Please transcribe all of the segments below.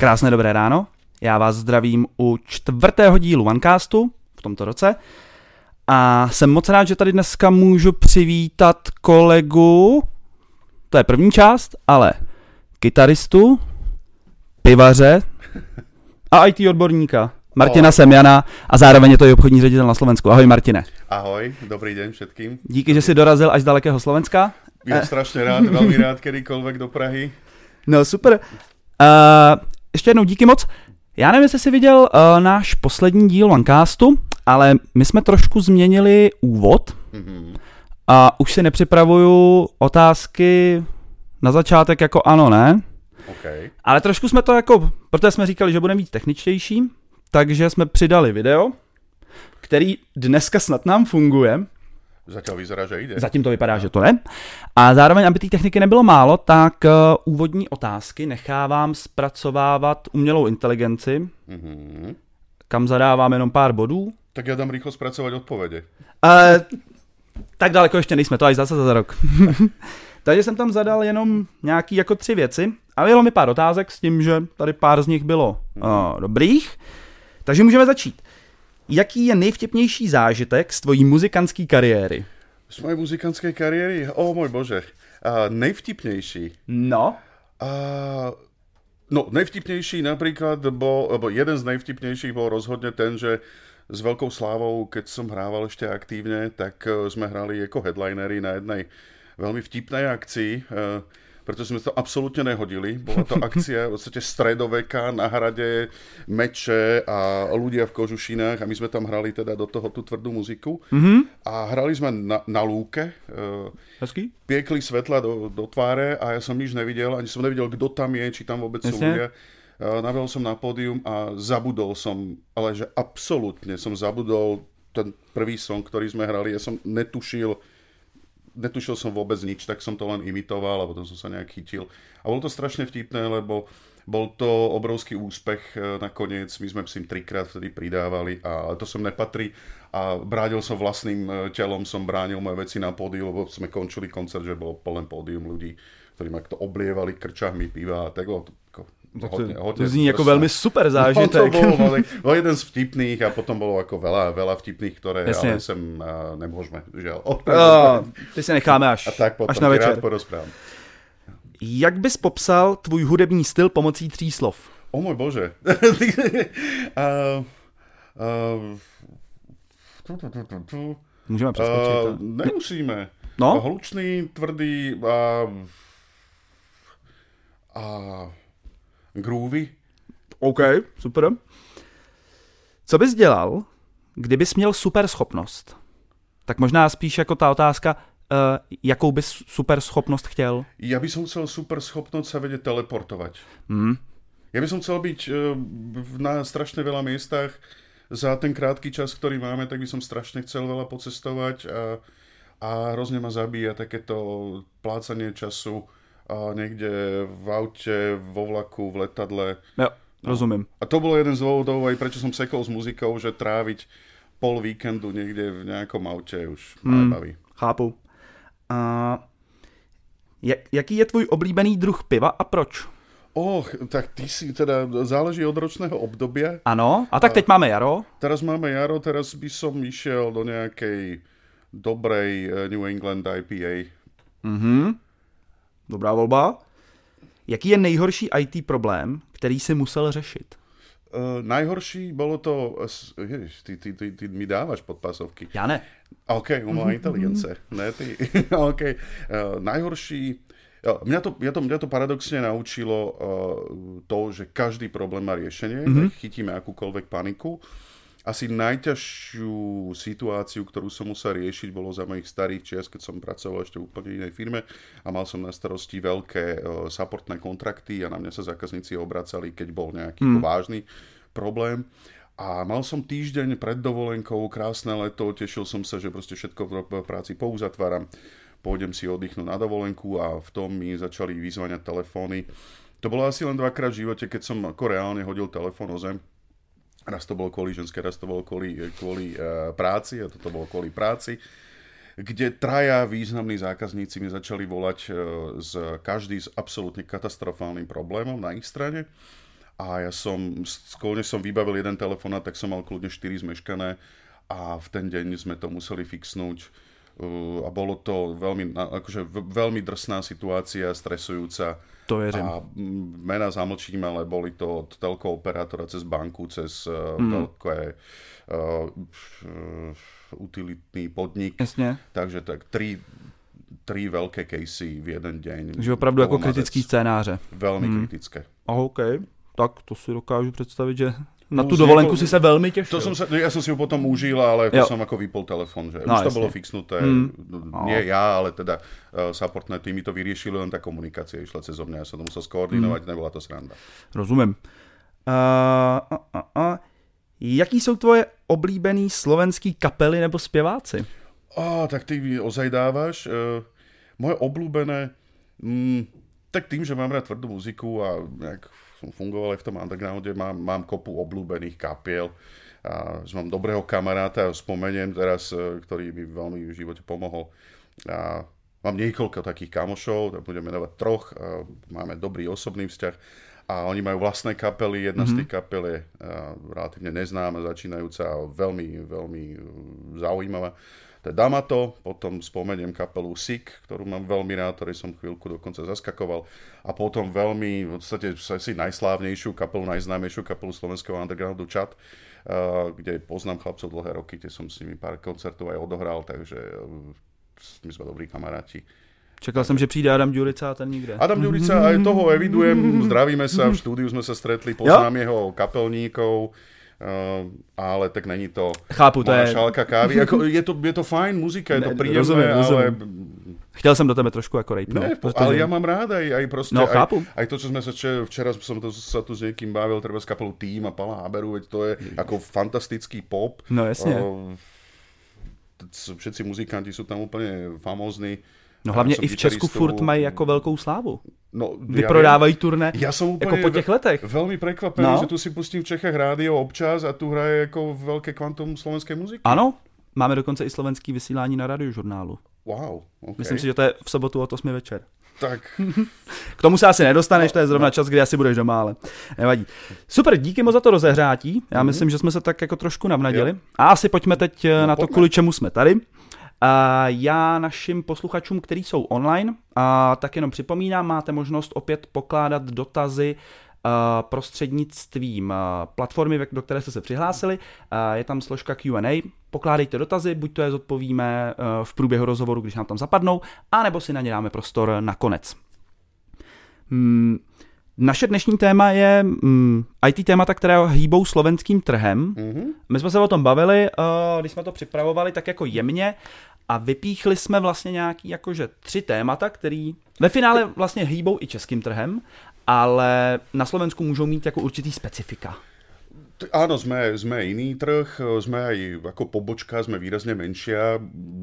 Krásné dobré ráno. Já vás zdravím u čtvrtého dílu OneCastu v tomto roce. A jsem moc rád, že tady dneska můžu přivítat kolegu, to je první část, ale kytaristu, pivaře a IT odborníka. Martina Ahoj. Semjana a zároveň je to i obchodní ředitel na Slovensku. Ahoj Martine. Ahoj, dobrý deň všetkým. Díky, že jsi dorazil až z dalekého Slovenska. Ja strašne rád, veľmi rád kedykoľvek do Prahy. No super. Uh, ještě jednou díky moc. Já nevím, jestli jsi viděl uh, náš poslední díl OneCastu, ale my jsme trošku změnili úvod Mhm. a už si nepřipravuju otázky na začátek jako ano, ne, OK. ale trošku jsme to jako, protože jsme říkali, že budeme víc techničtější, takže jsme přidali video, který dneska snad nám funguje, Zatiaľ vyzerá, že ide. Zatím to vypadá, že to je. A zároveň, aby té techniky nebylo málo, tak uh, úvodní otázky nechávám zpracovávat umělou inteligenci, Mhm. kam zadávám jenom pár bodů. Tak ja dám rýchlo spracovať odpovede. Ale tak daleko ještě nejsme, to až zase za rok. Takže jsem tam zadal jenom nějaký jako tři věci a bylo mi pár otázek s tím, že tady pár z nich bylo uh, dobrých. Takže můžeme začít. Jaký je nejvtipnější zážitek z tvojí muzikantské kariéry? Z mojej muzikantskej kariéry, o môj bože, a najvtipnejší. No, A, no, najvtipnejší napríklad bol, alebo jeden z najvtipnejších bol rozhodne ten, že s veľkou slávou, keď som hrával ešte aktívne, tak eh, sme hrali ako headlinery na jednej veľmi vtipnej akcii, eh, pretože sme to absolútne nehodili. Bola to akcia v podstate stredoveka na hrade, meče a ľudia v kožušinách a my sme tam hrali teda do toho tú tvrdú muziku. Mm-hmm. A hrali sme na, na lúke, eh, hezký. piekli svetla do, do tváre a ja som nič nevidel, ani som nevidel, kto tam je, či tam vôbec sú Jasne. ľudia. Uh, Navel som na pódium a zabudol som, ale že absolútne som zabudol ten prvý song, ktorý sme hrali. Ja som netušil, netušil som vôbec nič, tak som to len imitoval a potom som sa nejak chytil. A bolo to strašne vtipné, lebo bol to obrovský úspech e, nakoniec. My sme si trikrát vtedy pridávali a to som nepatrí. A bránil som vlastným e, telom, som bránil moje veci na pódiu, lebo sme končili koncert, že bolo plné pódium ľudí, ktorí ma to oblievali krčami piva a tak bolo to ako hodne, hodne To zní jako drsné. velmi super No, to zážitek. bol, no, tak- bol jeden z vtipných a potom bolo ako veľa, veľa vtipných, ktoré Jasne. ale sem a, nemôžeme, žiaľ. Ah, ty si necháme až, a tak potom až na večer. rád. Jak bys popsal tvůj hudební styl pomocí tří slov? O môj Bože. tu, tu. Můžeme A, přeskočit. nemusíme. No? Hlučný, tvrdý a, a groovy. OK, super. Co bys dělal, kdybys měl super schopnost? Tak možná spíš jako ta otázka, uh, jakou bys super schopnost chtěl? Ja by som chcel super schopnosť sa vedieť teleportovať. Hmm. Ja by som chcel byť eh, v- na strašne veľa miestach za ten krátky čas, ktorý máme, tak by som strašne chcel veľa pocestovať a, a hrozne ma zabíja takéto plácanie času a niekde v aute, vo vlaku, v letadle. Jo, rozumím. A to bolo jeden z dôvodov, aj prečo som sekol s muzikou, že tráviť pol víkendu niekde v nejakom aute už ma nebaví. Chápu. Uh, jak, jaký je tvůj oblíbený druh piva a proč? Och, tak ty si teda, záleží od ročného obdobia. Ano, a tak teď máme jaro. Teraz máme jaro, teraz by som išiel do nejakej dobrej eh, New England IPA. Mhm. Dobrá volba. Jaký je nejhorší IT problém, který si musel řešit? Uh, najhorší bolo to... Ježiš, ty, ty, ty, ty mi dávaš podpásovky. Já ne. OK, umelá inteligence. ne, ty. OK. Uh, najhorší... Jo, Mňa to, mňa, to, mňa to paradoxne naučilo uh, to, že každý problém má riešenie, mm-hmm. chytíme akúkoľvek paniku. Asi najťažšiu situáciu, ktorú som musel riešiť, bolo za mojich starých čias, keď som pracoval ešte v úplne inej firme a mal som na starosti veľké uh, supportné kontrakty a na mňa sa zákazníci obracali, keď bol nejaký mm. vážny problém. A mal som týždeň pred dovolenkou, krásne leto, tešil som sa, že proste všetko v v práci pouzatváram, pôjdem si oddychnúť na dovolenku a v tom mi začali vyzvaniať telefóny. To bolo asi len dvakrát v živote, keď som ako reálne hodil telefón o zem. Raz to bolo kvôli ženské, raz to bolo kvôli, kvôli uh, práci a toto bolo kvôli práci kde traja významní zákazníci mi začali volať e, z každý s absolútne katastrofálnym problémom na ich strane. a ja som, skôr než som vybavil jeden telefonát, tak som mal kľudne 4 zmeškané a v ten deň sme to museli fixnúť a bolo to veľmi, akože veľmi drsná situácia, stresujúca. To je A mena zamlčím, ale boli to od telko operátora cez banku, cez uh, mm. veľké uh, utilitný podnik. Jasne. Takže tak tri, tri veľké casey v jeden deň. Takže opravdu jako kritický scénáře. Velmi hmm. kritické. OK, tak to si dokážu představit, že na tu dovolenku si se velmi těšil. To som sa, ja som si ju potom užil, ale to jo. ako vypol telefon, že no, už to bolo fixnuté. Mm. Nie ja, ale teda uh, supportné týmy to vyriešili, len tá komunikácia išla cez mňa, ja som to musel skoordinovať, mm. nebola to sranda. Rozumím. Uh, uh, uh, uh. Jaký jsou tvoje oblíbený slovenský kapely nebo zpěváci? Oh, tak ty ozaj dávaš. Uh, moje obľúbené, mm, tak tým, že mám rád tvrdú muziku a nejak som fungoval aj v tom undergrounde, mám, mám kopu obľúbených kapiel a že mám dobrého kamaráta, spomeniem teraz, e, ktorý mi veľmi v živote pomohol. A mám niekoľko takých kamošov, budem menovať troch, a máme dobrý osobný vzťah a oni majú vlastné kapely, jedna mm-hmm. z mhm. tých kapel je relatívne neznáma, začínajúca a veľmi, veľmi e, zaujímavá to je Damato, potom spomeniem kapelu Sik, ktorú mám veľmi rád, ktorej som chvíľku dokonca zaskakoval a potom veľmi, v podstate asi najslávnejšiu kapelu, najznámejšiu kapelu slovenského undergroundu Chat, uh, kde poznám chlapcov dlhé roky, kde som s nimi pár koncertov aj odohral, takže uh, my sme dobrí kamaráti. Čakal jsem, že přijde Adam Ďurica a ten nikde. Adam Ďurica, aj toho evidujem, zdravíme sa, v štúdiu sme sa stretli, poznám jo? jeho kapelníkov, ale tak není to Chápu, to je... šálka kávy. Ako, je, to, je to fajn muzika, je to príjemné, rozumiem, ale... Chtěl jsem do tebe trošku jako rejpnout. Ne, protože... ale ja mám rád aj, aj proste, no, chápu. Aj, to, čo sme sa včera, včera som to, sa tu s niekým bavil, treba s kapelou Tým a Pala Haberu, veď to je ako fantastický pop. No jasne. Uh, všetci muzikanti sú tam úplne famózni. No hlavně i v Česku furt mají jako velkou slávu. No, Vyprodávají ja turné ja som úplne jako po těch letech. Veľmi prekvapený, no. že tu si pustím v Čechách rádio občas a tu hraje jako veľké kvantum slovenské muziky. Ano, máme dokonce i slovenský vysílání na radiožurnálu. Wow, okay. Myslím si, že to je v sobotu od 8 večer. Tak. K tomu se asi nedostaneš, to je zrovna čas, kdy asi budeš doma, ale nevadí. Super, díky moc za to rozehrátí. Já mm-hmm. myslím, že jsme se tak jako trošku navnadili. Jo. A asi pojďme teď no, na to, pojďme. kvůli čemu jsme tady. Já našim posluchačům, kteří jsou online, tak jenom připomínám, máte možnost opět pokládat dotazy prostřednictvím platformy, do které jste se přihlásili. Je tam složka Q&A, pokládejte dotazy, buď to je zodpovíme v průběhu rozhovoru, když nám tam zapadnou, anebo si na ně dáme prostor nakonec. Hmm. Naše dnešní téma je mm, IT témata, které hýbou slovenským trhem. Mm-hmm. My jsme se o tom bavili, uh, když jsme to připravovali tak jako jemně a vypíchli jsme vlastně nějaký jakože tři témata, který ve finále vlastně hýbou i českým trhem, ale na Slovensku můžou mít jako určitý specifika. Áno, sme, sme iný trh, sme aj ako pobočka, sme výrazne menšia,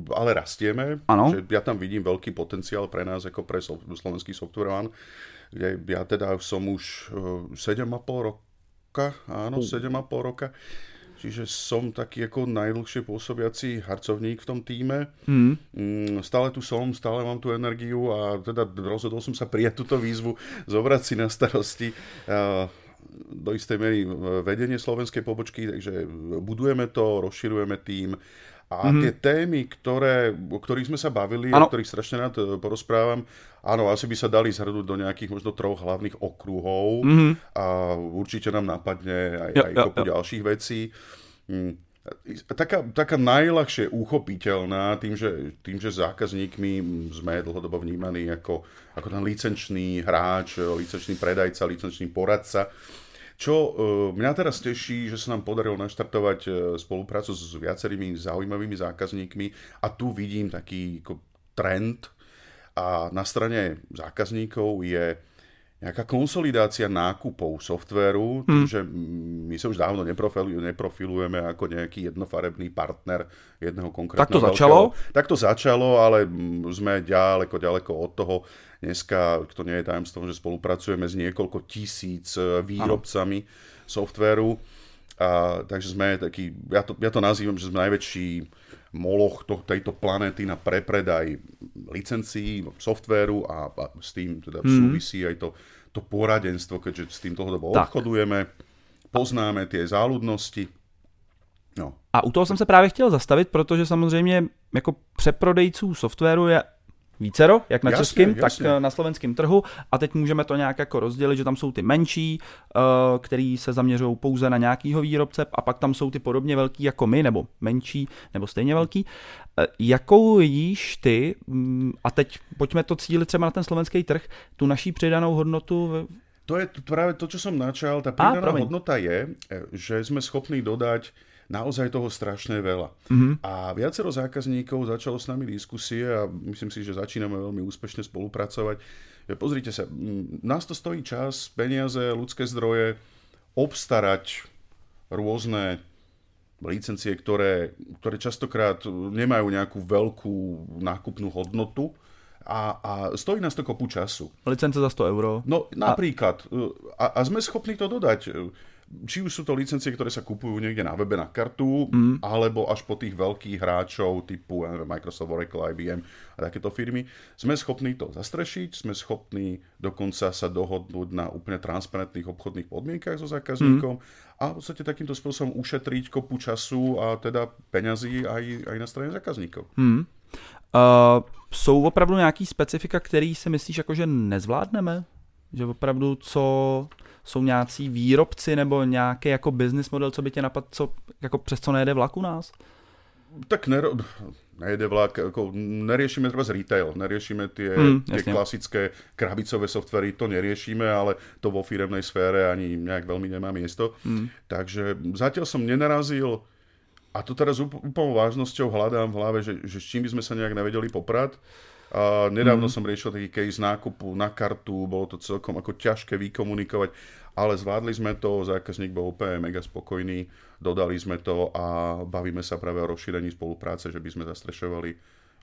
ale rastieme. Ano. Ja tam vidím veľký potenciál pre nás, ako pre slovenský software one, kde ja teda som už 7,5 roka, áno, 7,5 roka Čiže som taký ako najdlhšie pôsobiaci harcovník v tom týme. Mm. Stále tu som, stále mám tú energiu a teda rozhodol som sa prijať túto výzvu, zobrať si na starosti do istej mery vedenie slovenskej pobočky, takže budujeme to, rozširujeme tým a mm-hmm. tie témy, ktoré, o ktorých sme sa bavili, ano. o ktorých strašne rád e, porozprávam, áno, asi by sa dali zhrnúť do nejakých možno troch hlavných okruhov mm-hmm. a určite nám napadne aj, jo, aj kopu jo. ďalších vecí. Mm. Taká, taká najľahšie uchopiteľná tým že, tým, že zákazníkmi sme dlhodobo vnímaní ako, ako ten licenčný hráč, licenčný predajca, licenčný poradca, čo e, mňa teraz teší, že sa nám podarilo naštartovať e, spoluprácu s viacerými zaujímavými zákazníkmi a tu vidím taký ako trend a na strane zákazníkov je nejaká konsolidácia nákupov softvéru, hmm. že my sa už dávno neprofilujeme ako nejaký jednofarebný partner jedného konkrétneho. Tak to začalo? Tak to začalo, ale sme ďaleko, ďaleko od toho. Dneska, to nie je tajemstvom, že spolupracujeme s niekoľko tisíc e, výrobcami ano. softvéru. A, takže sme taký, ja to, ja to nazývam, že sme najväčší moloch to, tejto planéty na prepredaj licencií, softvéru a, a s tým teda mm. súvisí aj to, to poradenstvo, keďže s tým dlhodobo obchodujeme, poznáme tie záľudnosti. No. A u toho jsem se právě chtěl zastavit, protože samozřejmě jako přeprodejců softwaru je vícero, jak na jasně, českým, jasně. tak na slovenském trhu. A teď můžeme to nějak jako rozdělit, že tam jsou ty menší, uh, který se zaměřují pouze na nějakýho výrobce, a pak tam jsou ty podobně velký jako my, nebo menší, nebo stejně velký. Uh, jakou vidíš ty, um, a teď pojďme to cílit třeba na ten slovenský trh, tu naší přidanou hodnotu to je práve to, čo som načal. Tá pridaná hodnota je, že sme schopní dodať naozaj toho strašne veľa. Mm-hmm. A viacero zákazníkov začalo s nami diskusie a myslím si, že začíname veľmi úspešne spolupracovať. Pozrite sa, nás to stojí čas, peniaze, ľudské zdroje, obstarať rôzne licencie, ktoré, ktoré častokrát nemajú nejakú veľkú nákupnú hodnotu a, a stojí nás to kopu času. Licence za 100 euro. No napríklad. A, a sme schopní to dodať či už sú to licencie, ktoré sa kupujú niekde na webe na kartu, mm. alebo až po tých veľkých hráčov typu neviem, Microsoft, Oracle, IBM a takéto firmy, sme schopní to zastrešiť, sme schopní dokonca sa dohodnúť na úplne transparentných obchodných podmienkach so zákazníkom mm. a v podstate takýmto spôsobom ušetriť kopu času a teda peňazí aj, aj na strane zákazníkov. Mm. Uh, jsou opravdu nějaký specifika, který si myslíš, jako, že nezvládneme? Že opravdu co jsou nějací výrobci nebo nějaký jako business model, co by tě napadl, co, jako přes co nejede vlak u nás? Tak nero, nejde vlak, ako neriešime treba z retail, neriešime tie, mm, tie klasické krabicové softvery, to neriešime, ale to vo firemnej sfére ani nejak veľmi nemá miesto. Mm. Takže zatiaľ som nenarazil a to teraz úplnou vážnosťou hľadám v hlave, že, že s čím by sme sa nejak nevedeli poprať. A nedávno mm. som riešil taký case nákupu na kartu, bolo to celkom ako ťažké vykomunikovať, ale zvládli sme to, zákazník bol úplne mega spokojný, dodali sme to a bavíme sa práve o rozšírení spolupráce, že by sme zastrešovali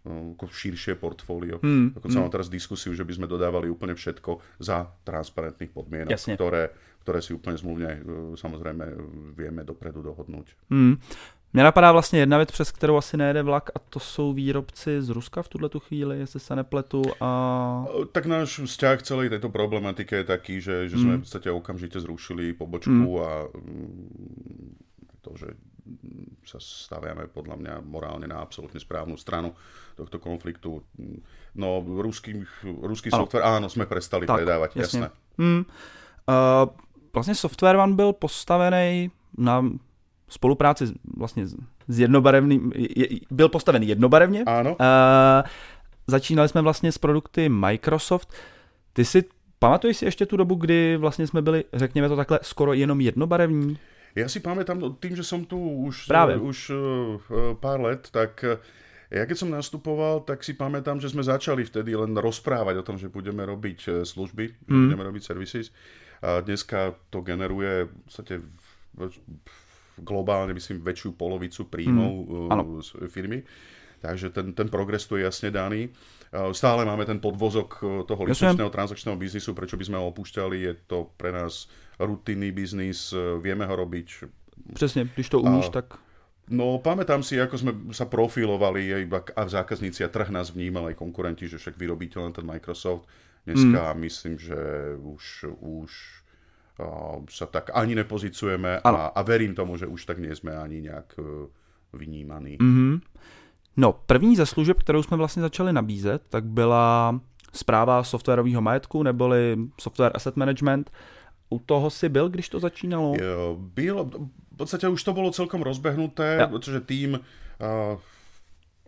no, ako širšie portfólio. Mm. Ako mm. teraz diskusiu, že by sme dodávali úplne všetko za transparentných podmienok, ktoré, ktoré si úplne zmluvne e, samozrejme vieme dopredu dohodnúť. Mm. Mě napadá vlastně jedna věc, přes kterou asi nejede vlak a to jsou výrobci z Ruska v tuhle tu chvíli, jestli se nepletu. A... Tak náš vzťah celej tejto problematike je taký, že, že sme mm. v podstate okamžite zrušili pobočku mm. a mm, to, že sa staviame podľa mňa morálne na absolútne správnu stranu tohto konfliktu. No, ruský, ruský software, áno, sme prestali tak, predávať, jasne. jasné. Mm. Uh, vlastně Software One byl postavený na spolupráci vlastně s jednobarevným, byl postaven jednobarevně. Ano. Uh, začínali jsme vlastně s produkty Microsoft. Ty si pamatuješ si ještě tu dobu, kdy vlastně jsme byli, řekněme to takhle, skoro jenom jednobarevní? Ja si pamätám, tým, že som tu už, Práve. už uh, pár let, tak ja keď som nastupoval, tak si pamätám, že sme začali vtedy len rozprávať o tom, že budeme robiť služby, mm. že budeme robiť services. A dneska to generuje v podstate globálne, myslím, väčšiu polovicu príjmov mm, z firmy. Takže ten, ten progres tu je jasne daný. Stále máme ten podvozok e, toho licenčného transakčného biznisu, prečo by sme ho opúšťali, je to pre nás rutinný biznis, vieme ho robiť. Přesne, když to umíš, a, tak... No, pamätám si, ako sme sa profilovali a v zákazníci a trh nás vnímal aj konkurenti, že však vyrobíte len ten Microsoft. Dneska mm. myslím, že už, už sa tak ani nepozicujeme a, a verím tomu, že už tak nie sme ani nějak e, vnímaní. Mm-hmm. No, první ze služeb, kterou jsme vlastně začali nabízet, tak byla zpráva softwarového majetku, neboli software asset management. U toho si byl, když to začínalo? Jo, bylo, v podstate už to bolo celkom rozbehnuté, ja. pretože tým uh,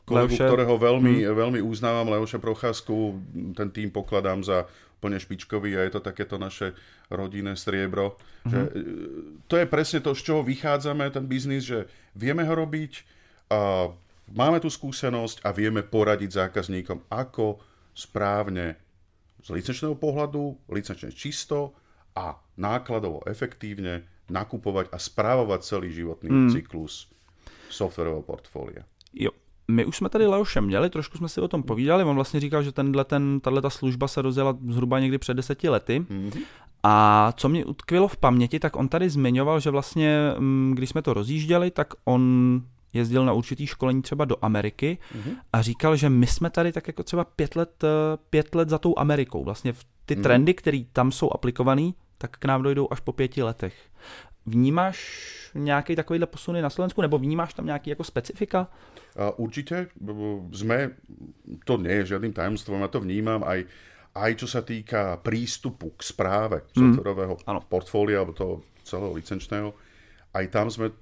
kolegu, Leoše. ktorého veľmi, hmm. veľmi uznávam, Leoša Procházku, ten tým pokladám za plne špičkový a je to takéto naše rodinné striebro. Mm-hmm. Že, e, to je presne to, z čoho vychádzame, ten biznis, že vieme ho robiť, a máme tú skúsenosť a vieme poradiť zákazníkom, ako správne z licenčného pohľadu, licenčne čisto a nákladovo efektívne nakupovať a správovať celý životný mm. cyklus softwarového portfólia. Jo, my už jsme tady Leoše měli, trošku jsme si o tom povídali, on vlastně říkal, že tenhle, ten, tato služba se rozjela zhruba někdy před deseti lety mm-hmm. a co mě utkvělo v paměti, tak on tady zmiňoval, že vlastně, mm, když jsme to rozjížděli, tak on jezdil na určitý školení třeba do Ameriky mm-hmm. a říkal, že my jsme tady tak jako třeba pět let, eh, pět let za tou Amerikou, vlastně ty hmm. trendy, které tam jsou aplikované, tak k nám dojdou až po pěti letech. Vnímáš nějaký takovýhle posuny na Slovensku, nebo vnímáš tam nějaký jako specifika? Určite sme, to nie je žiadnym tajomstvom, ja to vnímam aj, aj čo sa týka prístupu k správe mm. softwarového portfólia, alebo toho celého licenčného, aj tam sme e,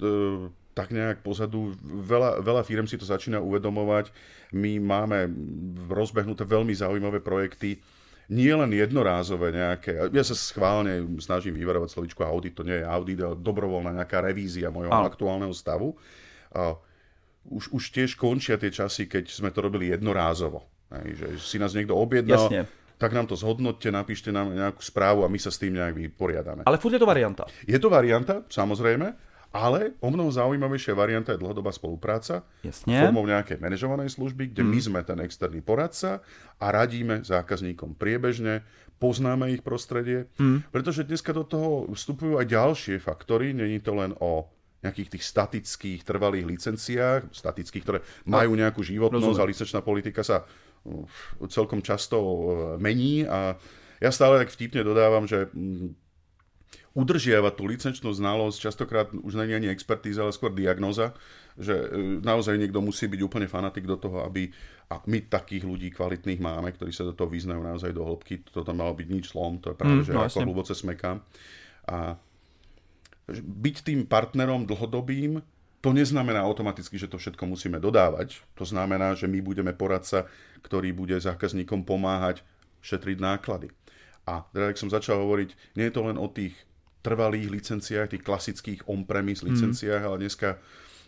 tak nejak pozadu, veľa, veľa firm si to začína uvedomovať. My máme rozbehnuté veľmi zaujímavé projekty, nie len jednorázové nejaké, ja sa schválne snažím vyverovať slovičku audit, to nie je audit, ale dobrovoľná nejaká revízia môjho a. aktuálneho stavu. A už, už tiež končia tie časy, keď sme to robili jednorázovo. Hej, že si nás niekto objednal, Jasne. tak nám to zhodnotte, napíšte nám nejakú správu a my sa s tým nejak vyporiadame. Ale furt je to varianta. Je to varianta, samozrejme, ale o mnoho zaujímavejšia varianta je dlhodobá spolupráca Jasne. formou nejakej manažovanej služby, kde mm. my sme ten externý poradca a radíme zákazníkom priebežne, poznáme ich prostredie, mm. pretože dneska do toho vstupujú aj ďalšie faktory, není to len o nejakých tých statických, trvalých licenciách, statických, ktoré no. majú nejakú životnosť Rozumiem. a licenčná politika sa celkom často uh, mení a ja stále tak vtipne dodávam, že mm, udržiavať tú licenčnú znalosť, častokrát už nie ani expertíza, ale skôr diagnoza, že e, naozaj niekto musí byť úplne fanatik do toho, aby, a my takých ľudí kvalitných máme, ktorí sa do toho vyznajú naozaj do hĺbky, toto malo byť nič slom, to je práve, mm, že no, ako hlboce smekám. A byť tým partnerom dlhodobým, to neznamená automaticky, že to všetko musíme dodávať. To znamená, že my budeme poradca, ktorý bude zákazníkom pomáhať šetriť náklady. A teda, jak som začal hovoriť, nie je to len o tých trvalých licenciách, tých klasických on-premise mhm. licenciách, mm. ale dneska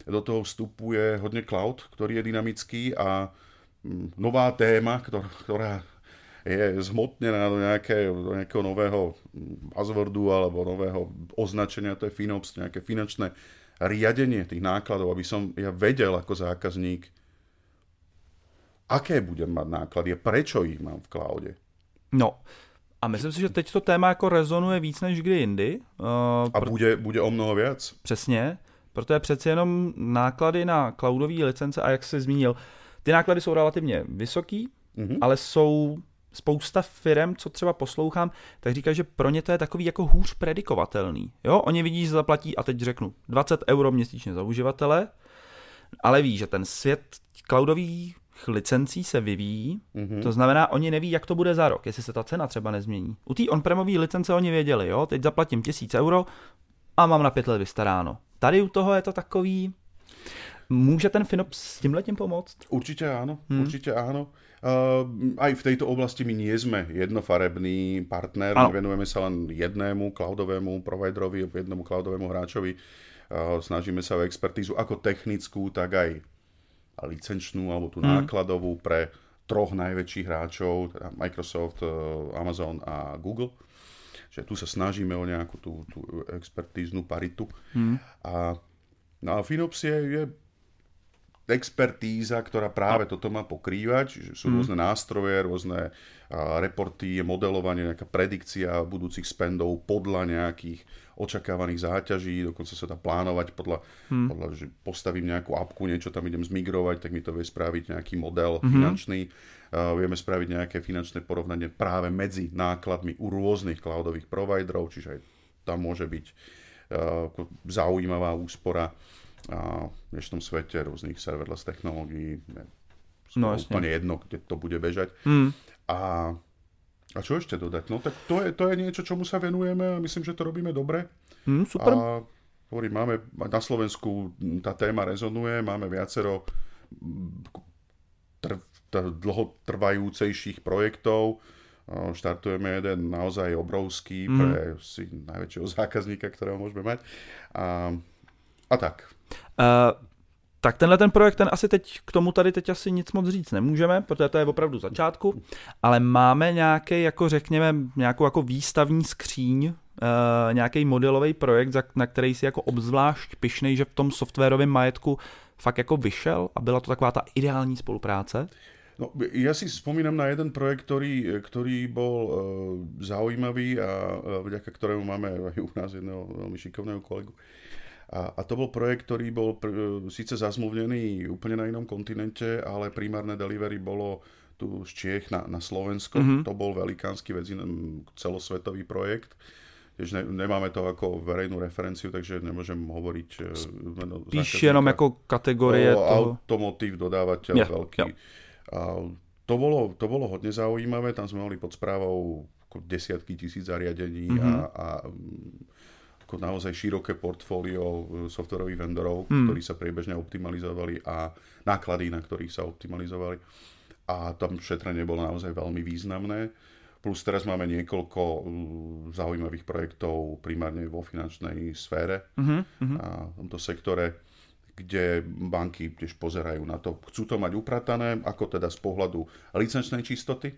do toho vstupuje hodne cloud, ktorý je dynamický a mm, nová téma, ktorá, ktorá je zhmotnená do, nejaké, do nejakého nového buzzwordu alebo nového označenia, to je FinOps, nejaké finančné riadenie tých nákladov, aby som ja vedel ako zákazník, aké budem mať náklady a prečo ich mám v cloude. No, a myslím si, že teď to téma jako rezonuje víc než kdy jindy. Uh, a pro... bude, bude o mnoho víc. Přesně, protože přeci jenom náklady na cloudové licence, a jak jsi zmínil, ty náklady jsou relativně vysoký, mm-hmm. ale jsou spousta firm, co třeba poslouchám, tak říkají, že pro ně to je takový jako hůř predikovatelný. Jo, oni vidí, že zaplatí, a teď řeknu, 20 euro měsíčně za uživatele, ale ví, že ten svět cloudový licencí se vyvíjí, mm-hmm. to znamená, oni neví, jak to bude za rok, jestli se ta cena třeba nezmění. U té on-premové licence oni věděli, jo, teď zaplatím tisíc euro a mám na pět let vystaráno. Tady u toho je to takový, Může ten Finops s tím letím pomoct? Určitě ano, hmm. určitě ano. Uh, aj v tejto oblasti my nie sme jednofarebný partner, ano. nevenujeme sa len jednému cloudovému providerovi, jednému cloudovému hráčovi. Uh, snažíme sa o expertízu ako technickú, tak aj licenčnú alebo tú mm. nákladovú pre troch najväčších hráčov, teda Microsoft, eh, Amazon a Google. Že tu sa snažíme o nejakú tú, tú expertíznu paritu. Mm. A, no a Finops je, je expertíza, ktorá práve toto má pokrývať. Sú mm. rôzne nástroje, rôzne reporty, modelovanie, nejaká predikcia budúcich spendov podľa nejakých očakávaných záťaží, dokonca sa dá plánovať podľa, hmm. podľa že postavím nejakú apku, niečo tam idem zmigrovať, tak mi to vie spraviť nejaký model hmm. finančný. Uh, vieme spraviť nejaké finančné porovnanie práve medzi nákladmi u rôznych cloudových providerov, čiže aj tam môže byť uh, zaujímavá úspora uh, v dnešnom svete rôznych serverless technológií. No, úplne jedno, kde to bude bežať. Hmm. A a čo ešte dodať? No tak to je, to je niečo, čomu sa venujeme a myslím, že to robíme dobre. Mm, super. A hovorím, máme na Slovensku tá téma rezonuje, máme viacero tr, tr, dlhotrvajúcejších projektov. Štartujeme jeden naozaj obrovský mm. pre si najväčšieho zákazníka, ktorého môžeme mať. A, a tak. Uh, tak tenhle ten projekt, ten asi teď, k tomu tady teď asi nic moc říct nemůžeme, protože to je opravdu začátku, ale máme nějaký, jako řekněme, nějakou jako výstavní skříň, uh, nějaký modelový projekt, na který si jako obzvlášť pišnej, že v tom softwarovém majetku fakt jako vyšel a byla to taková ta ideální spolupráce? No, ja si spomínam na jeden projekt, ktorý, ktorý bol uh, zaujímavý a uh, vďaka ktorému máme aj u nás jedného veľmi šikovného kolegu. A, a to bol projekt, ktorý bol pr- síce zazmluvnený úplne na inom kontinente, ale primárne delivery bolo tu z Čiech na, na Slovensko. Mm-hmm. To bol velikánsky veci, celosvetový projekt. Tiež ne, nemáme to ako verejnú referenciu, takže nemôžem hovoriť e, meno Spíš jenom ako kategórie toho... Automotív, dodávateľ yeah, veľký. Yeah. A to, bolo, to bolo hodne zaujímavé, tam sme mali pod správou desiatky tisíc zariadení mm-hmm. a, a ako naozaj široké portfólio e, softwarových vendorov, mm. ktorí sa priebežne optimalizovali a náklady, na ktorých sa optimalizovali. A tam šetrenie bolo naozaj veľmi významné. Plus teraz máme niekoľko uh, zaujímavých projektov primárne vo finančnej sfére mm-hmm. a v tomto sektore, kde banky tiež pozerajú na to, chcú to mať upratané, ako teda z pohľadu licenčnej čistoty,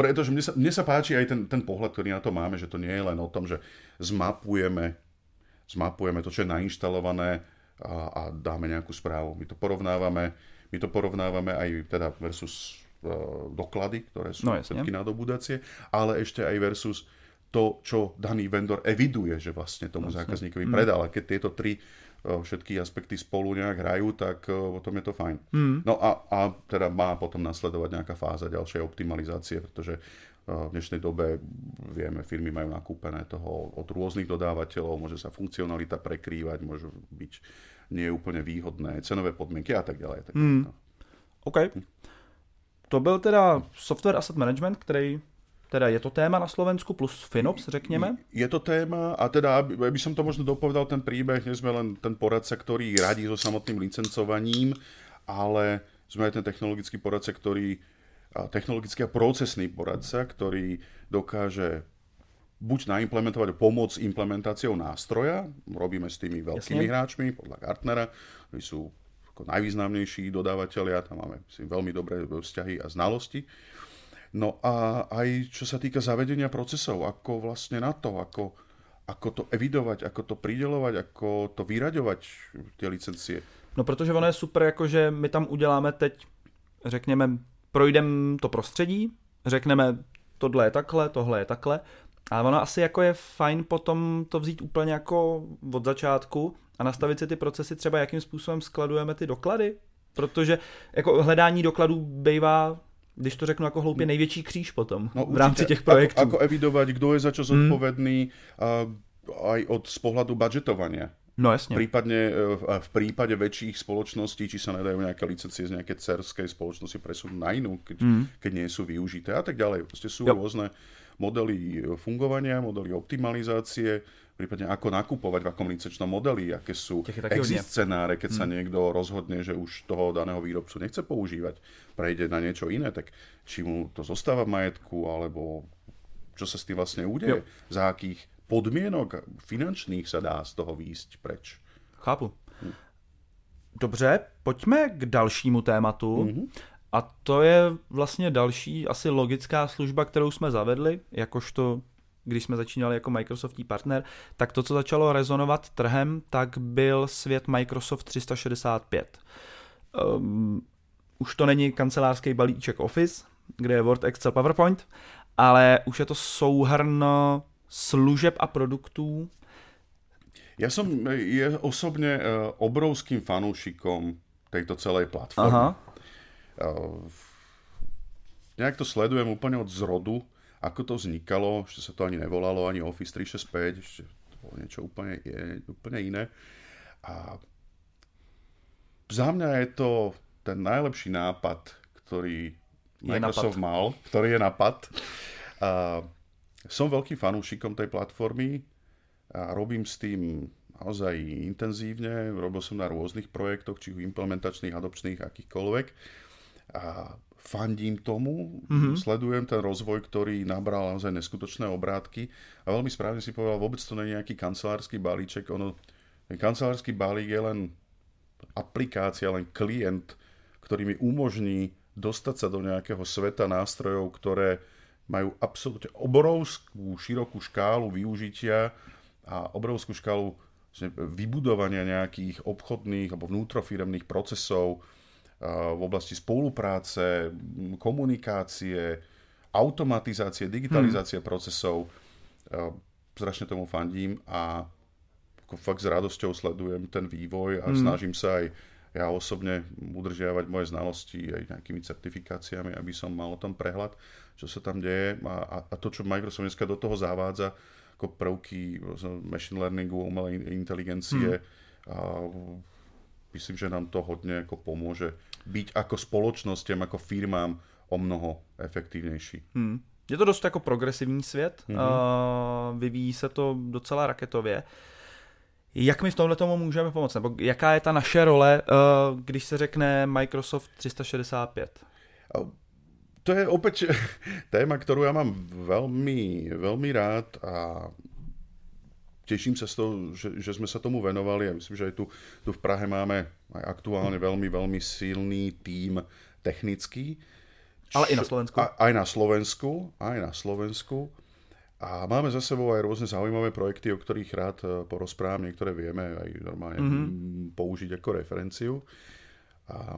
pretože mne sa, mne sa páči aj ten, ten pohľad, ktorý na to máme, že to nie je len o tom, že zmapujeme, zmapujeme to, čo je nainštalované a, a dáme nejakú správu. My to porovnávame, my to porovnávame aj teda versus uh, doklady, ktoré sú no, všetky nadobúdacie, ale ešte aj versus to, čo daný vendor eviduje, že vlastne tomu jasne. zákazníkovi mm. predal. A keď tieto tri všetky aspekty spolu nejak hrajú, tak potom je to fajn. Mm. No a, a teda má potom nasledovať nejaká fáza ďalšej optimalizácie, pretože v dnešnej dobe vieme, firmy majú nakúpené toho od rôznych dodávateľov, môže sa funkcionalita prekrývať, môžu byť nie úplne výhodné cenové podmienky a tak ďalej. Tak mm. no. OK. To byl teda Software Asset Management, který Teda je to téma na Slovensku plus Finops, řekněme? Je to téma a teda, aby, som to možno dopovedal ten príbeh, nie sme len ten poradca, ktorý radí so samotným licencovaním, ale sme aj ten technologický poradca, ktorý technologický a procesný poradca, ktorý dokáže buď naimplementovať, pomôcť implementáciou nástroja, robíme s tými veľkými Jasne. hráčmi, podľa Gartnera, ktorí sú najvýznamnejší dodávateľia, tam máme si veľmi dobré vzťahy a znalosti. No a aj čo sa týka zavedenia procesov, ako vlastne na to, ako, ako to evidovať, ako to pridelovať, ako to vyraďovať, tie licencie. No protože ono je super, jako že my tam uděláme teď, řekněme, projdeme to prostředí, řekneme, tohle je takhle, tohle je takhle, ale ono asi jako je fajn potom to vzít úplně jako od začátku a nastavit si ty procesy třeba, jakým způsobem skladujeme ty doklady, protože jako hledání dokladů bývá když to řeknu jako hloupě, největší kříž potom no, v rámci těch projektů. Ako, ako evidovať, kto je za čo hmm. zodpovedný, mm. aj od z pohľadu budžetovania. No jasne. Prípadne v prípade väčších spoločností, či sa nedajú nejaké licencie z nejaké cerskej spoločnosti presunúť na inú, keď, mm. keď nie sú využité a tak ďalej. Proste sú jo. rôzne modely fungovania, modely optimalizácie, prípadne ako nakupovať v akom licenčnom modeli, aké sú exit scenáre, keď hmm. sa niekto rozhodne, že už toho daného výrobcu nechce používať, prejde na niečo iné, tak či mu to zostáva v majetku, alebo čo sa s tým vlastne udeje, jo. za akých podmienok finančných sa dá z toho výjsť preč. Chápu. Hm. Dobře, pojďme k dalšímu tématu. Mm-hmm. A to je vlastně další asi logická služba, kterou jsme zavedli, jakožto když jsme začínali jako Microsoftí partner, tak to, co začalo rezonovat trhem, tak byl svět Microsoft 365. Um, ehm, už to není kancelářský balíček Office, kde je Word, Excel, PowerPoint, ale už je to souhrn služeb a produktů. Ja som je osobne uh, obrovským fanúšikom tejto celej platformy. Aha. Uh, nejak to sledujem úplne od zrodu ako to vznikalo, ešte sa to ani nevolalo, ani Office 365, ešte to bolo niečo úplne, je, úplne iné. A za mňa je to ten najlepší nápad, ktorý Microsoft nápad. mal, ktorý je nápad. A som veľkým fanúšikom tej platformy a robím s tým naozaj intenzívne. Robil som na rôznych projektoch, či implementačných, adopčných, akýchkoľvek. A fandím tomu, mm-hmm. sledujem ten rozvoj, ktorý nabral naozaj neskutočné obrátky a veľmi správne si povedal, vôbec to nie je nejaký kancelársky balíček, ono, ten kancelársky balík je len aplikácia, len klient, ktorý mi umožní dostať sa do nejakého sveta nástrojov, ktoré majú absolútne obrovskú, širokú škálu využitia a obrovskú škálu vybudovania nejakých obchodných alebo vnútrofiremných procesov, v oblasti spolupráce, komunikácie, automatizácie, digitalizácie hmm. procesov. Strašne tomu fandím a fakt s radosťou sledujem ten vývoj a mm. snažím sa aj ja osobne udržiavať moje znalosti aj nejakými certifikáciami, aby som mal o tom prehľad, čo sa tam deje a, a to, čo Microsoft dneska do toho zavádza, ako prvky machine learningu, umelej inteligencie, mm. a myslím, že nám to hodne ako pomôže byť ako spoločnosťam, ako firmám o mnoho efektívnejší. Mm. Je to dost jako progresivní svět, mm-hmm. uh, vyvíjí se to docela raketově. Jak my v tomhle tomu můžeme pomoct? Nebo jaká je ta naše role, uh, když se řekne Microsoft 365? To je opäť téma, ktorú ja mám veľmi, veľmi rád a teším sa z toho, že, že sme sa tomu venovali a myslím, že aj tu, tu v Prahe máme aj aktuálne veľmi, veľmi silný tím technický, ale i na Slovensku. A, aj na Slovensku, aj na Slovensku. A máme za sebou aj rôzne zaujímavé projekty, o ktorých rád e, porozprávam. Niektoré vieme aj normálne mm-hmm. použiť ako referenciu. A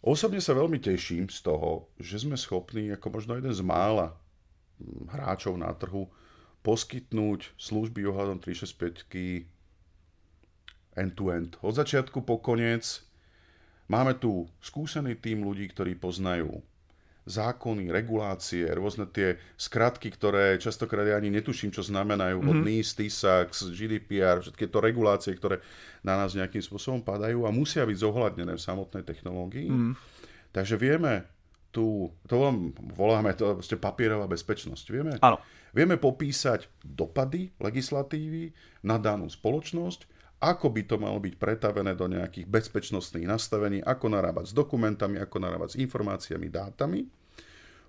osobne sa veľmi teším z toho, že sme schopní, ako možno jeden z mála hráčov na trhu, poskytnúť služby ohľadom 365 end-to-end. Od začiatku po koniec Máme tu skúsený tým ľudí, ktorí poznajú zákony, regulácie, rôzne tie skratky, ktoré častokrát ja ani netuším, čo znamenajú, mm-hmm. od NIS, TISAX, GDPR, všetky to regulácie, ktoré na nás nejakým spôsobom padajú a musia byť zohľadnené v samotnej technológii. Mm-hmm. Takže vieme tu, to voláme to papierová bezpečnosť. Vieme, Áno. vieme popísať dopady legislatívy na danú spoločnosť, ako by to malo byť pretavené do nejakých bezpečnostných nastavení, ako narábať s dokumentami, ako narábať s informáciami, dátami.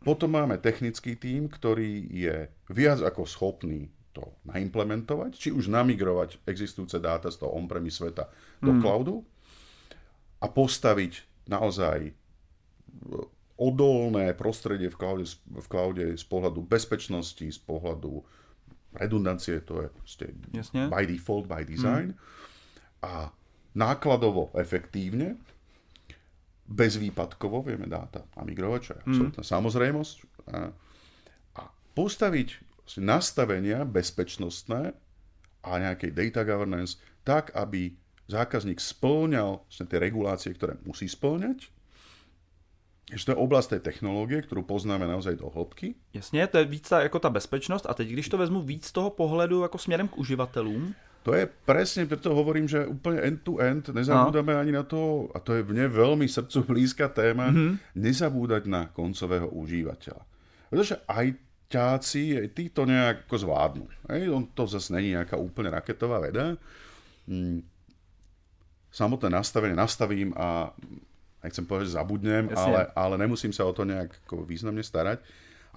Potom máme technický tím, ktorý je viac ako schopný to naimplementovať, či už namigrovať existujúce dáta z toho on-premise sveta do mm. cloudu a postaviť naozaj odolné prostredie v cloude, v cloude z pohľadu bezpečnosti, z pohľadu redundancie, to je proste by default, by design. Mm a nákladovo efektívne, bezvýpadkovo vieme dáta a migrovať, čo je mm. absolútna mm. samozrejmosť. A, a postaviť nastavenia bezpečnostné a nejakej data governance tak, aby zákazník splňal tie regulácie, ktoré musí splňať. Ešte to je oblast tej technológie, ktorú poznáme naozaj do hĺbky. Jasně, to je víc ta, jako ta bezpečnost. A teď, když to vezmu víc z toho pohledu jako směrem k uživatelům, to je presne, preto hovorím, že úplne end-to-end, nezabúdame no. ani na to, a to je mne veľmi srdcu blízka téma, mm-hmm. nezabúdať na koncového užívateľa. Pretože aj ťáci, aj tí to nejako zvládnu. Hej, on to zase není nejaká úplne raketová veda. Hm. Samotné nastavenie nastavím a nechcem povedať, že zabudnem, ale, ale nemusím sa o to nejak významne starať.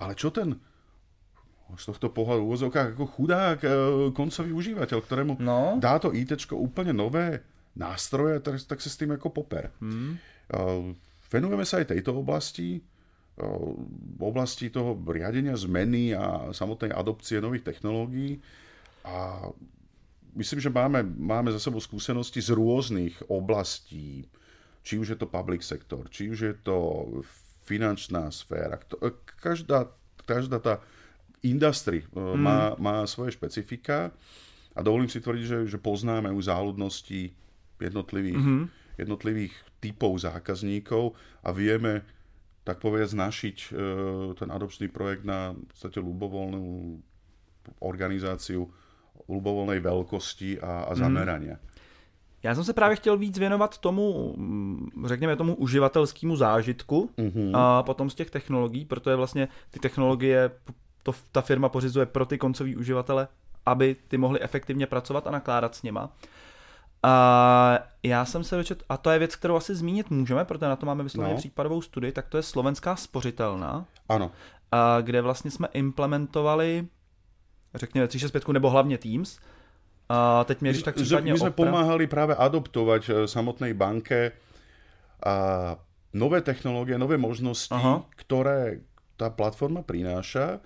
Ale čo ten z tohto pohľadu úvozovkách ako chudák e, koncový užívateľ, ktorému no. dá to IT úplne nové nástroje, tak, tak sa s tým ako poper. Hmm. Venujeme sa aj tejto oblasti, e, oblasti toho riadenia zmeny a samotnej adopcie nových technológií a myslím, že máme, máme za sebou skúsenosti z rôznych oblastí, či už je to public sektor, či už je to finančná sféra. Každá, každá tá industry mm. má, má svoje špecifika a dovolím si tvrdiť, že, že poznáme už záľudnosti jednotlivých, mm-hmm. jednotlivých typov zákazníkov a vieme tak povedať znašiť e, ten adopčný projekt na v podstate ľubovoľnú organizáciu ľubovoľnej veľkosti a, a mhm. zamerania. Mm. Já jsem se právě chtěl víc věnovat tomu, mm, řekněme tomu uživatelskému zážitku mm-hmm. a potom z těch technologií, protože vlastně ty technologie to ta firma pořizuje pro ty koncový uživatele, aby ty mohli efektivně pracovat a nakládat s nima. A já jsem se dočet, a to je věc, kterou asi zmínit můžeme, protože na to máme vysloveně no. případovou studii, tak to je slovenská spořitelná. Ano. A kde vlastně jsme implementovali, řekněme 365 nebo hlavně Teams. A teď mě tak My jsme opra... pomáhali právě adoptovat eh, samotnej banke a nové technológie, nové možnosti, Aha. ktoré tá platforma prináša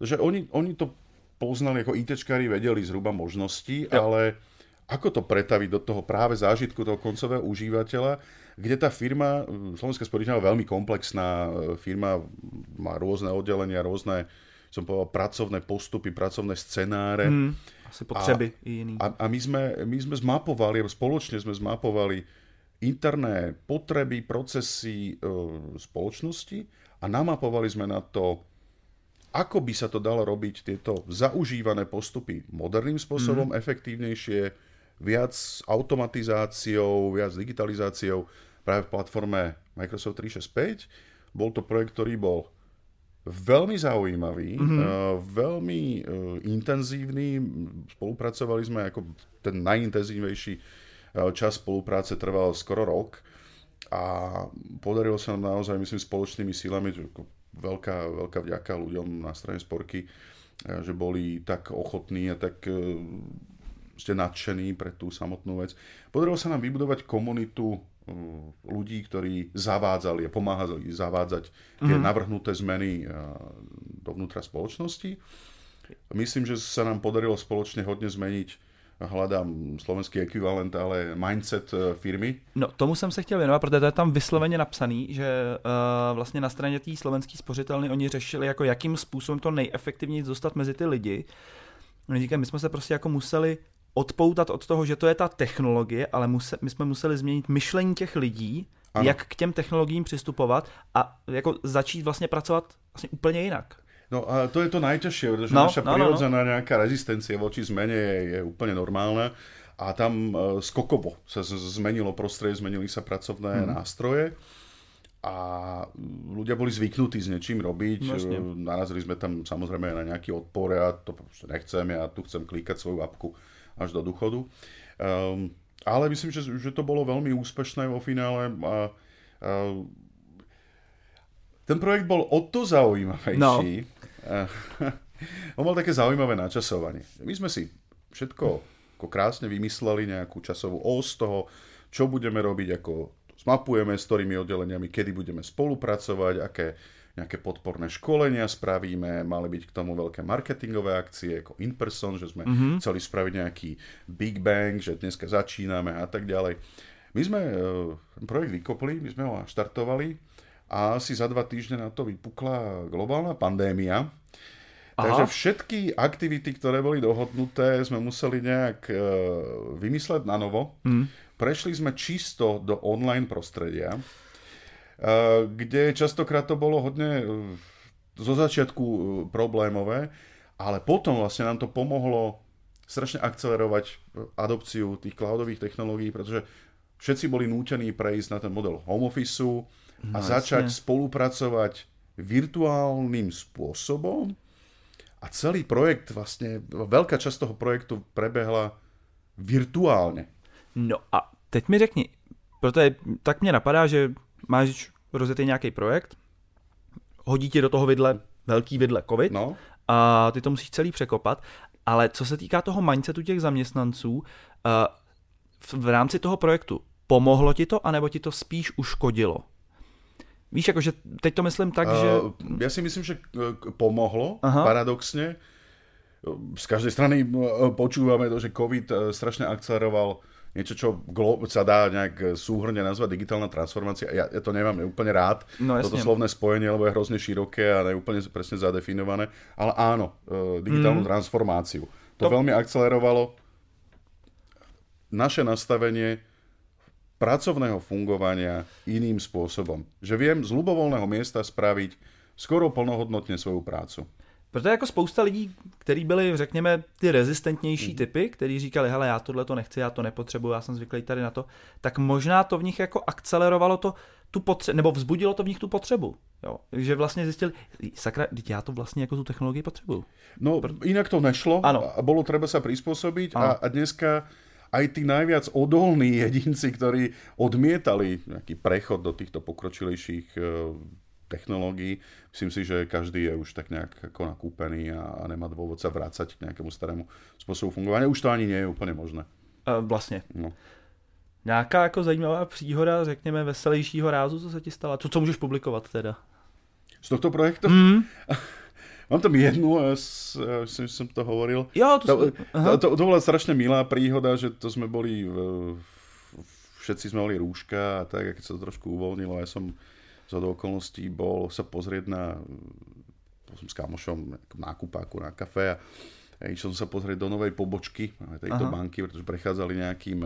že oni, oni to poznali, ako ITčkári vedeli zhruba možnosti, ja. ale ako to pretaviť do toho práve zážitku toho koncového užívateľa, kde tá firma, Slovenská sporiteľná veľmi komplexná e, firma, má rôzne oddelenia, rôzne som povedal, pracovné postupy, pracovné scenáre. Hmm, asi potřeby a, i jiný. A, a my, sme, my sme zmapovali, spoločne sme zmapovali interné potreby, procesy e, spoločnosti a namapovali sme na to, ako by sa to dalo robiť, tieto zaužívané postupy moderným spôsobom, mm. efektívnejšie, viac automatizáciou, viac digitalizáciou práve v platforme Microsoft 365. Bol to projekt, ktorý bol veľmi zaujímavý, mm-hmm. uh, veľmi uh, intenzívny. Spolupracovali sme ako ten najintenzívnejší uh, čas spolupráce trval skoro rok a podarilo sa nám naozaj, myslím, spoločnými silami, veľká, veľká vďaka ľuďom na strane Sporky, uh, že boli tak ochotní a tak uh, ste nadšení pre tú samotnú vec. Podarilo sa nám vybudovať komunitu ľudí, ktorí zavádzali a pomáhali zavádzať tie mm. navrhnuté zmeny dovnútra spoločnosti. Myslím, že sa nám podarilo spoločne hodne zmeniť hľadám slovenský ekvivalent, ale mindset e, firmy. No, tomu jsem se chtěl věnovat, protože to je tam vysloveně napsaný, že uh, vlastně na straně té slovenské spořitelny oni řešili, jako jakým způsobem to nejefektivněji dostat mezi ty lidi. Oni říkají, my jsme se prostě jako museli odpoutat od toho, že to je ta technologie, ale muse, my jsme museli změnit myšlení těch lidí, ano. jak k těm technologiím přistupovat a jako začít vlastně pracovat vlastně úplně jinak. No a to je to najťažšie, pretože no, naša no, prirodzená no, no. nejaká rezistencia voči zmene je, je úplne normálna a tam uh, skokovo sa zmenilo prostredie, zmenili sa pracovné mm. nástroje a ľudia boli zvyknutí s niečím robiť. Vlastne. Narazili sme tam samozrejme na nejaký odpor, ja to nechcem, ja tu chcem klikať svoju apku až do duchodu. Um, ale myslím, že, že to bolo veľmi úspešné vo finále a, a ten projekt bol o to zaujímavejší. No. On mal také zaujímavé načasovanie. My sme si všetko ako krásne vymysleli, nejakú časovú os toho, čo budeme robiť, ako zmapujeme, s ktorými oddeleniami, kedy budeme spolupracovať, aké nejaké podporné školenia spravíme, mali byť k tomu veľké marketingové akcie, ako in person, že sme mm-hmm. chceli spraviť nejaký Big Bang, že dneska začíname a tak ďalej. My sme uh, projekt vykopli, my sme ho štartovali a asi za dva týždne na to vypukla globálna pandémia. Aha. Takže všetky aktivity, ktoré boli dohodnuté, sme museli nejak uh, vymysleť na novo. Mm. Prešli sme čisto do online prostredia. Eh, kde častokrát to bolo hodne eh, zo začiatku eh, problémové, ale potom vlastne nám to pomohlo strašne akcelerovať adopciu tých cloudových technológií, pretože všetci boli nútení prejsť na ten model home office a no, začať jasne. spolupracovať virtuálnym spôsobom a celý projekt, vlastne veľká časť toho projektu prebehla virtuálne. No a teď mi řekni, protože tak mě napadá, že máš rozjetý nějaký projekt, hodí ti do toho vidle velký vidle COVID no. a ty to musíš celý překopat, ale co se týká toho mindsetu těch zaměstnanců, eh, v rámci toho projektu, pomohlo ti to, anebo ti to spíš uškodilo? Víš, jakože teď to myslím tak, uh, že... Ja si myslím, že pomohlo, Aha. paradoxne. Z každej strany počúvame to, že COVID strašne akceleroval niečo, čo sa dá nejak súhrne nazvať digitálna transformácia. Ja, ja to nemám úplne rád, no, toto slovné spojenie, lebo je hrozne široké a neúplne presne zadefinované. Ale áno, e, digitálnu mm. transformáciu. To, to veľmi akcelerovalo naše nastavenie pracovného fungovania iným spôsobom. Že viem z ľubovoľného miesta spraviť skoro plnohodnotne svoju prácu. Protože jako spousta lidí, kteří byli, řekněme, ty rezistentnější mm. typy, kteří říkali, hele, já tohle to nechci, já to nepotřebuji, já jsem zvyklý tady na to, tak možná to v nich jako akcelerovalo to, tu potřebu, nebo vzbudilo to v nich tu potřebu. Jo? Že vlastně zjistili, sakra, já to vlastně jako tu technologii potřebuju. No, jinak to nešlo ano. a bolo treba sa prispôsobiť a, a dneska aj tí najviac odolní jedinci, ktorí odmietali nejaký prechod do týchto pokročilejších technológií. Myslím si, že každý je už tak nejak ako nakúpený a, a nemá dôvod sa vrácať k nejakému starému spôsobu fungovania. Už to ani nie je úplne možné. Uh, vlastně. No. Nějaká jako zajímavá příhoda, řekněme, veselějšího rázu, co se ti stala? Co, co můžeš publikovat teda? Z tohto projektu? Mm. Mám tam jednu, ja si som to hovoril. Jo, to, to, to, to, to bola strašne milá príhoda, že to sme boli, všetci sme mali rúška a tak, a keď sa to trošku uvoľnilo, ja som z okolností bol sa pozrieť na som s kamošom v nákupáku na kafe a išiel som sa pozrieť do novej pobočky tejto Aha. banky, pretože prechádzali nejakým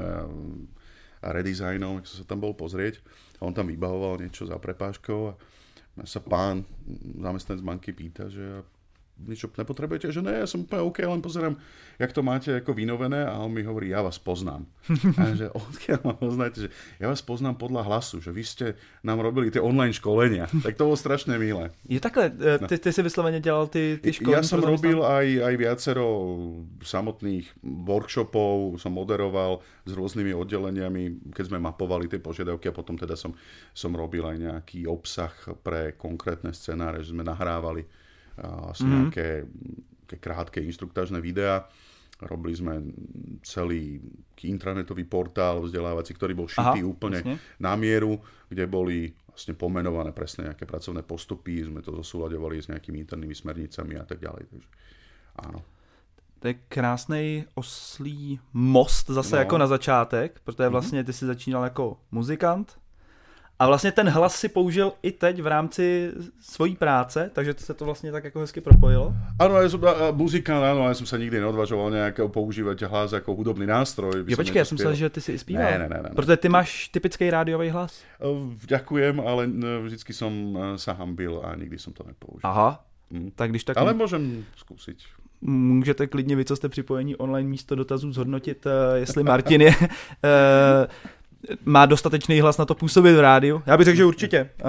redizajnom, ak som sa tam bol pozrieť. A on tam vybavoval niečo za prepážkou a sa pán zamestnanec banky pýta, že niečo nepotrebujete? Že ne, ja som úplne OK, len pozerám, jak to máte ako vynovené a on mi hovorí, ja vás poznám. A že odkiaľ ma poznáte, že ja vás poznám podľa hlasu, že vy ste nám robili tie online školenia. Tak to bolo strašne milé. Je takhle, e, ty, ty si vyslovene dělal ty, ty školenia? Ja som robil aj, aj viacero samotných workshopov, som moderoval s rôznymi oddeleniami, keď sme mapovali tie požiadavky a potom teda som, som robil aj nejaký obsah pre konkrétne scenáre, že sme nahrávali asi mm-hmm. nejaké, nejaké krátke inštruktážne videá. Robili sme celý intranetový portál vzdelávací, ktorý bol šitý Aha, úplne vlastne. na mieru, kde boli vlastne pomenované presne nejaké pracovné postupy, sme to zosúľadovali s nejakými internými smernicami a tak ďalej. Takže áno. To je krásný oslý most zase no. jako na začátek, protože mhm. vlastně ty si začínal jako muzikant, a vlastně ten hlas si použil i teď v rámci svojí práce, takže to se to vlastně tak jako hezky propojilo. Áno, ja som muzikant, áno, ja som sa nikdy neodvažoval nejak používať hlas jako hudobný nástroj. Jo, počkej, ja som myslel, že ty si i zpíval. Ne, ne, ne, ne. Protože ty máš typický rádiový hlas. Ďakujem, ale vždycky som sa hambil a nikdy som to nepoužil. Aha, hm. tak když tak... Ale môžem skúsiť můžete klidně vy, co jste připojení online místo dotazů zhodnotit, eh, jestli Martin je eh, má dostatečný hlas na to působit v rádiu? Já bych řekl, že určitě.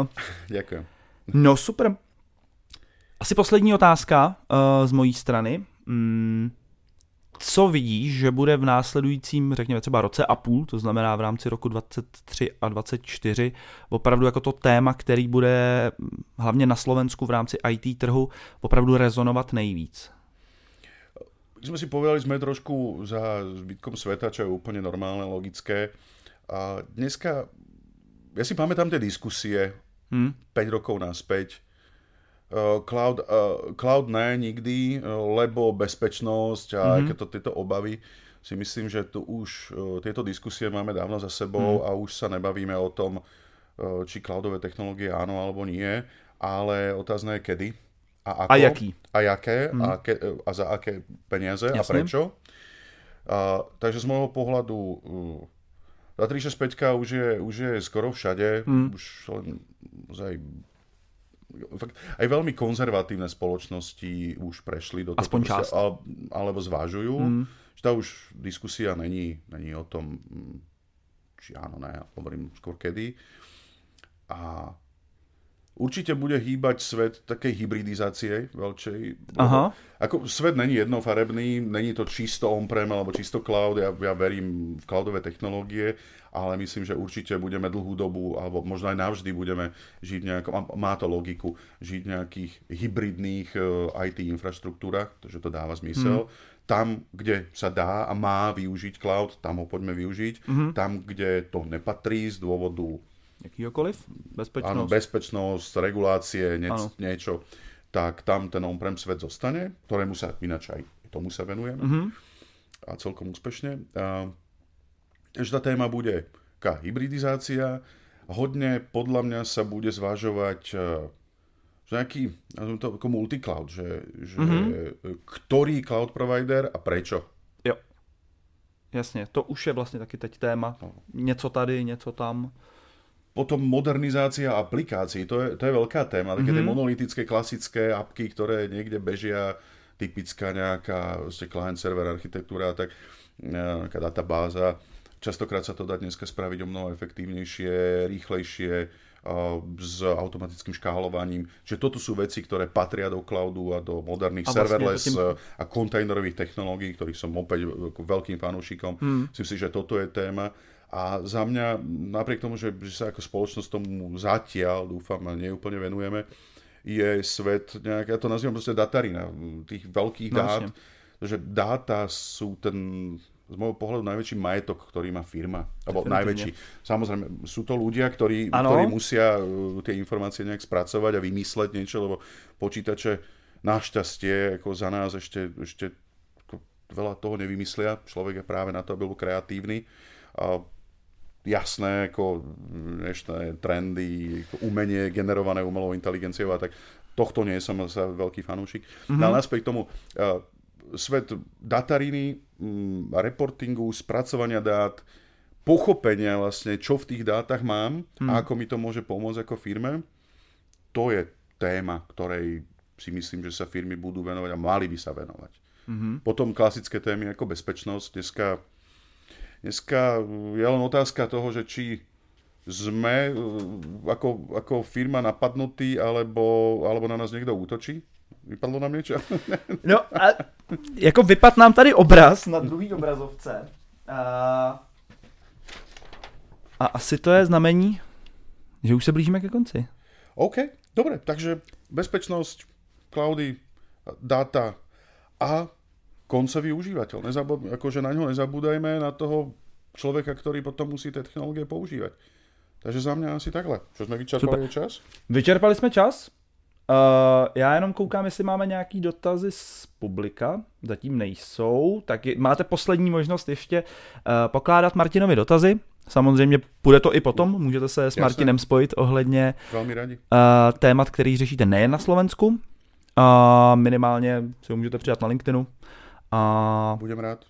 Uh, Děkuji. No super. Asi poslední otázka uh, z mojí strany. Mm, co vidíš, že bude v následujícím, řekněme třeba roce a půl, to znamená v rámci roku 23 a 24, opravdu jako to téma, který bude hlavně na Slovensku v rámci IT trhu opravdu rezonovat nejvíc? My sme si povedali, sme trošku za zbytkom sveta, čo je úplne normálne, logické. A dneska, ja si pamätám tie diskusie hmm. 5 rokov naspäť, uh, cloud, uh, cloud ne nikdy, uh, lebo bezpečnosť a hmm. keď to, tieto obavy, si myslím, že tu už uh, tieto diskusie máme dávno za sebou hmm. a už sa nebavíme o tom, uh, či cloudové technológie áno alebo nie, ale otázne je kedy a ako. A jaký. A jaké hmm. a, ke, a za aké peniaze Jasne. a prečo. Uh, takže z môjho pohľadu uh, tá 365 už je, už je skoro všade, mm. už len aj, fakt, aj veľmi konzervatívne spoločnosti už prešli do toho. Aspoň časť. Ale, alebo zvážujú, mm. že tá už diskusia není, není o tom, či áno, ne, hovorím skôr kedy. A Určite bude hýbať svet takej hybridizácie veľčej. Aha. Ako svet není jednofarebný, není to čisto on-prem alebo čisto cloud, ja, ja verím v cloudové technológie, ale myslím, že určite budeme dlhú dobu, alebo možno aj navždy budeme žiť nejako, má to logiku, žiť v nejakých hybridných e, IT infraštruktúrach, takže to dáva zmysel. Hmm. Tam, kde sa dá a má využiť cloud, tam ho poďme využiť. Mm-hmm. Tam, kde to nepatrí z dôvodu Jakýhokoliv? Bezpečnosť? Áno, bezpečnosť, regulácie, nieč, niečo. Tak tam ten on-prem svet zostane, ktorému sa ináč aj tomu sa venujeme. Mm-hmm. A celkom úspešne. Takže tá téma bude taká hybridizácia. Hodne podľa mňa sa bude zvažovať e, že nejaký, to ako multicloud, že, že mm-hmm. ktorý cloud provider a prečo. Jo. Jasně, to už je vlastně taky teď téma. No. Něco tady, něco tam. Potom modernizácia aplikácií, to je, to je veľká téma. Také mm-hmm. tie monolitické, klasické apky, ktoré niekde bežia, typická nejaká client-server architektúra, tak nejaká databáza. Častokrát sa to dá dneska spraviť o mnoho efektívnejšie, rýchlejšie, s automatickým škálovaním. Čiže toto sú veci, ktoré patria do cloudu a do moderných a vlastne serverless tým... a kontajnerových technológií, ktorých som opäť veľkým fanúšikom. Hmm. Myslím si, že toto je téma. A za mňa, napriek tomu, že, že sa ako spoločnosť tomu zatiaľ, dúfam, neúplne venujeme, je svet nejak, ja to nazývam proste datarina, tých veľkých no, dát, že dáta sú ten z môjho pohľadu najväčší majetok, ktorý má firma. Alebo najväčší. Samozrejme, sú to ľudia, ktorí, ktorí musia uh, tie informácie nejak spracovať a vymysleť niečo, lebo počítače našťastie ako za nás ešte, ešte veľa toho nevymyslia. Človek je práve na to, aby bol kreatívny. A jasné, ako dnešné trendy, ako umenie generované umelou inteligenciou a tak Tohto nie som sa veľký fanúšik. Mm-hmm. Ale naspäť tomu, uh, svet datariny, um, reportingu, spracovania dát, pochopenia vlastne, čo v tých dátach mám mm. a ako mi to môže pomôcť ako firme, to je téma, ktorej si myslím, že sa firmy budú venovať a mali by sa venovať. Mm-hmm. Potom klasické témy ako bezpečnosť. Dneska, dneska je len otázka toho, že či sme uh, ako, ako firma napadnutí, alebo, alebo na nás někdo útočí? Vypadlo nám něco? no a jako vypad nám tady obraz na druhý obrazovce. A, a asi to je znamení, že už se blížíme ke konci. OK, dobre, takže bezpečnosť, cloudy, data a koncový užívateľ. Nezabud, akože na ňo nezabúdajme, na toho človeka, ktorý potom musí tie technológie používať. Takže za mě asi takhle. Čo jsme vyčerpali Super. čas? Vyčerpali jsme čas. Uh, já jenom koukám, jestli máme nějaký dotazy z publika. Zatím nejsou. Tak je, máte poslední možnost ještě uh, pokládat Martinovi dotazy. Samozřejmě bude to i potom, můžete se s Jasne. Martinem spojit ohledně Velmi rádi. Uh, témat, který řešíte nejen na Slovensku. Uh, minimálně si ho můžete přidat na LinkedInu. Uh, Budem rád.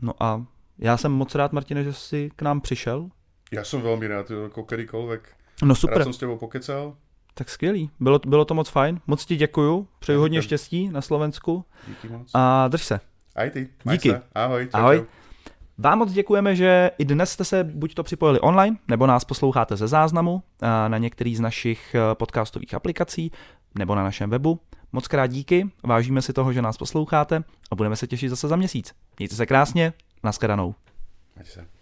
No a já jsem moc rád, Martine, že jsi k nám přišel. Já jsem velmi rád, jako kterýkoliv. No super. Rád jsem s tebou pokecal. Tak skvělý, bylo, bylo to moc fajn, moc ti děkuju, přeju hodně štěstí na Slovensku. Díky moc. A drž se. Aj ty, Díky. Se. Ahoj. Čau, Ahoj. Čau. Vám moc děkujeme, že i dnes jste se buď to připojili online, nebo nás posloucháte ze záznamu na některý z našich eh, podcastových aplikací, nebo na našem webu. Moc krát díky, vážíme si toho, že nás posloucháte a budeme se těšit zase za měsíc. Mějte se krásně, naschledanou. Mějte se.